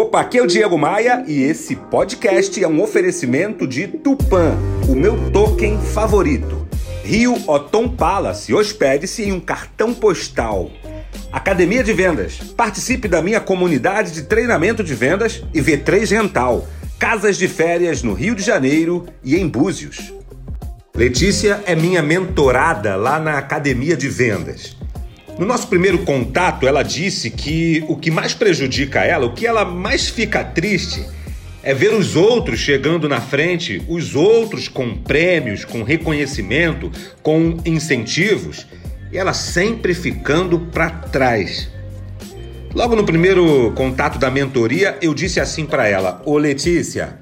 Opa, aqui é o Diego Maia e esse podcast é um oferecimento de Tupan, o meu token favorito. Rio Otom Palace, hospede-se em um cartão postal. Academia de Vendas, participe da minha comunidade de treinamento de vendas e V3 Rental, casas de férias no Rio de Janeiro e em Búzios. Letícia é minha mentorada lá na Academia de Vendas. No nosso primeiro contato, ela disse que o que mais prejudica ela, o que ela mais fica triste, é ver os outros chegando na frente, os outros com prêmios, com reconhecimento, com incentivos, e ela sempre ficando para trás. Logo no primeiro contato da mentoria, eu disse assim para ela: Ô Letícia,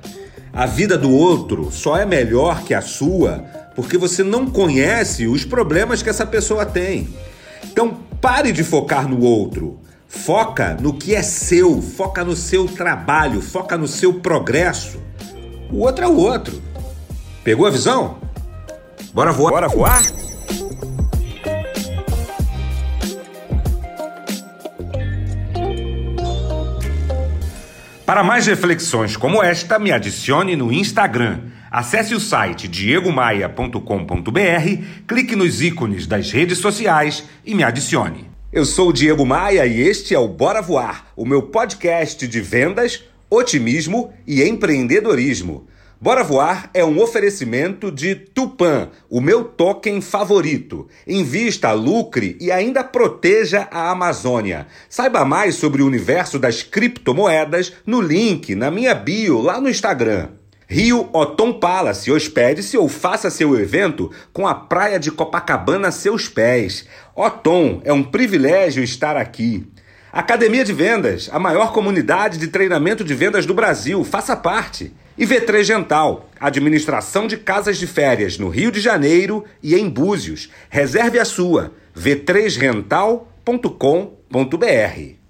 a vida do outro só é melhor que a sua porque você não conhece os problemas que essa pessoa tem. Então pare de focar no outro. Foca no que é seu, foca no seu trabalho, foca no seu progresso. O outro é o outro. Pegou a visão? Bora voar? Bora voar? Para mais reflexões como esta, me adicione no Instagram. Acesse o site diegomaia.com.br, clique nos ícones das redes sociais e me adicione. Eu sou o Diego Maia e este é o Bora Voar, o meu podcast de vendas, otimismo e empreendedorismo. Bora Voar é um oferecimento de Tupan, o meu token favorito. Invista, lucre e ainda proteja a Amazônia. Saiba mais sobre o universo das criptomoedas no link na minha bio lá no Instagram. Rio Otom Palace, hospede-se ou faça seu evento com a praia de Copacabana a seus pés. Otom, é um privilégio estar aqui. Academia de Vendas, a maior comunidade de treinamento de vendas do Brasil, faça parte. E V3 Gental, administração de casas de férias no Rio de Janeiro e em Búzios. Reserve a sua, v3rental.com.br.